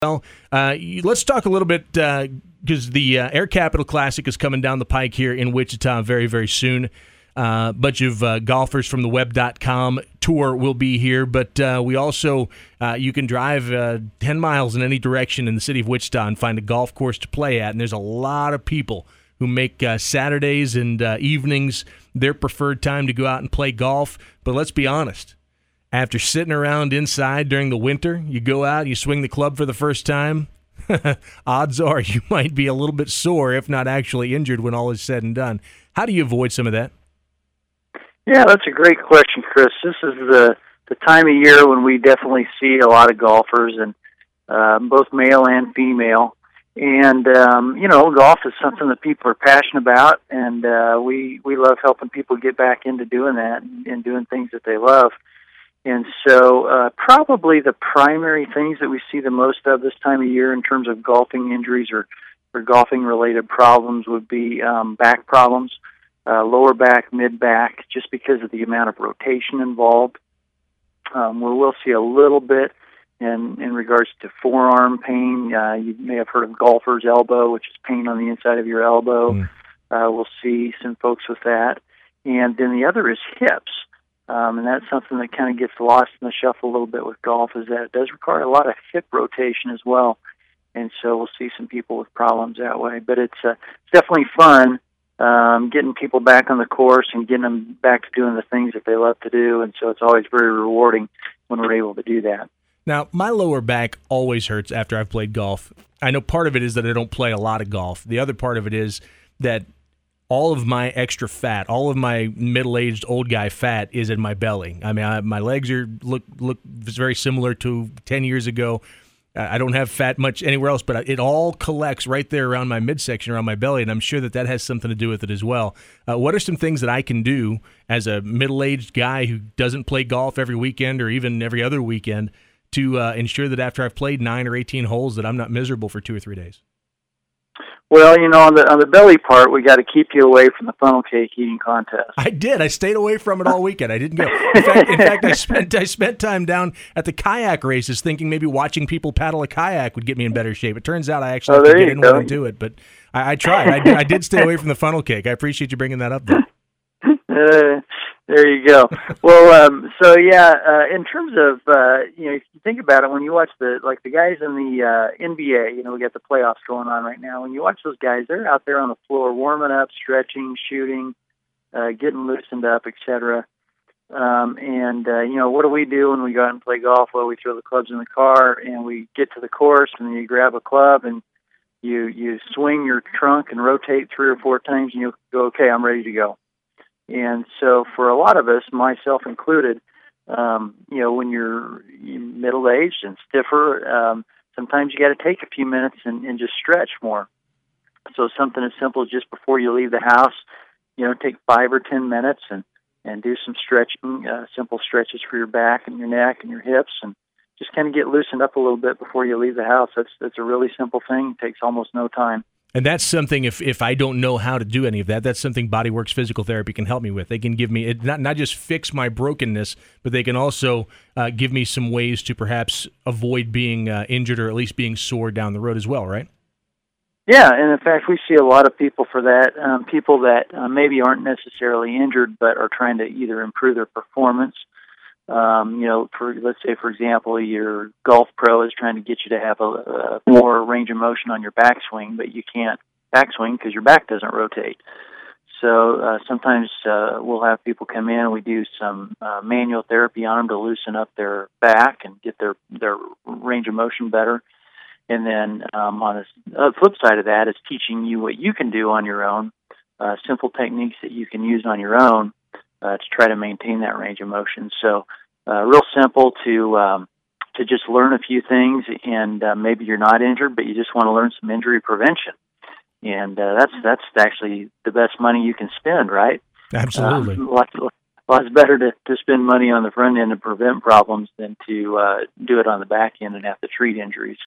Well, uh, let's talk a little bit because uh, the uh, Air Capital Classic is coming down the pike here in Wichita very, very soon. A uh, bunch of uh, golfers from the web.com tour will be here, but uh, we also, you can drive 10 miles in any direction in the city of Wichita and find a golf course to play at. And there's a lot of people who make Saturdays and evenings their preferred time to go out and play golf. But let's be honest, after sitting around inside during the winter, you go out, you swing the club for the first time. Odds are you might be a little bit sore, if not actually injured, when all is said and done. How do you avoid some of that? Yeah, that's a great question, Chris. This is the the time of year when we definitely see a lot of golfers, and um, both male and female. And um, you know, golf is something that people are passionate about, and uh, we we love helping people get back into doing that and, and doing things that they love. And so, uh, probably the primary things that we see the most of this time of year in terms of golfing injuries or, or golfing related problems would be um, back problems, uh, lower back, mid back, just because of the amount of rotation involved. Um, we will see a little bit in, in regards to forearm pain. Uh, you may have heard of golfer's elbow, which is pain on the inside of your elbow. Mm. Uh, we'll see some folks with that. And then the other is hips. Um, and that's something that kind of gets lost in the shuffle a little bit with golf is that it does require a lot of hip rotation as well. And so we'll see some people with problems that way. But it's, uh, it's definitely fun um, getting people back on the course and getting them back to doing the things that they love to do. And so it's always very rewarding when we're able to do that. Now, my lower back always hurts after I've played golf. I know part of it is that I don't play a lot of golf. The other part of it is that all of my extra fat, all of my middle-aged old guy fat is in my belly. I mean, I, my legs are look look very similar to 10 years ago. I don't have fat much anywhere else, but it all collects right there around my midsection, around my belly, and I'm sure that that has something to do with it as well. Uh, what are some things that I can do as a middle-aged guy who doesn't play golf every weekend or even every other weekend to uh, ensure that after I've played nine or 18 holes that I'm not miserable for two or three days? Well, you know, on the on the belly part, we got to keep you away from the funnel cake eating contest. I did. I stayed away from it all weekend. I didn't go. In fact, in fact, I spent I spent time down at the kayak races, thinking maybe watching people paddle a kayak would get me in better shape. It turns out I actually oh, could get in go. and do it, but I, I tried. I did, I did stay away from the funnel cake. I appreciate you bringing that up. Though. Uh, there you go. well, um, so yeah, uh, in terms of uh, you know, if you think about it, when you watch the like the guys in the uh, NBA, you know, we got the playoffs going on right now. When you watch those guys, they're out there on the floor warming up, stretching, shooting, uh, getting loosened up, etc. Um, and uh, you know, what do we do when we go out and play golf? Well, we throw the clubs in the car and we get to the course, and you grab a club and you you swing your trunk and rotate three or four times, and you go, okay, I'm ready to go and so, for a lot of us, myself included, um, you know, when you're middle aged and stiffer, um, sometimes you got to take a few minutes and, and just stretch more. So, something as simple as just before you leave the house, you know, take five or ten minutes and and do some stretching, uh, simple stretches for your back and your neck and your hips, and just kind of get loosened up a little bit before you leave the house. That's that's a really simple thing. It takes almost no time. And that's something if, if I don't know how to do any of that, that's something Bodyworks Physical Therapy can help me with. They can give me it, not not just fix my brokenness, but they can also uh, give me some ways to perhaps avoid being uh, injured or at least being sore down the road as well, right? Yeah, and in fact, we see a lot of people for that. Um, people that uh, maybe aren't necessarily injured, but are trying to either improve their performance um, you know, for let's say, for example, your golf pro is trying to get you to have a, a more range of motion on your backswing, but you can't backswing because your back doesn't rotate. So uh, sometimes uh, we'll have people come in we do some uh, manual therapy on them to loosen up their back and get their their range of motion better. And then um, on the uh, flip side of that is teaching you what you can do on your own, uh, simple techniques that you can use on your own uh, to try to maintain that range of motion. So, uh, real simple to um, to just learn a few things, and uh, maybe you're not injured, but you just want to learn some injury prevention, and uh, that's that's actually the best money you can spend, right? Absolutely. Uh, lots, lots better to, to spend money on the front end and prevent problems than to uh, do it on the back end and have to treat injuries.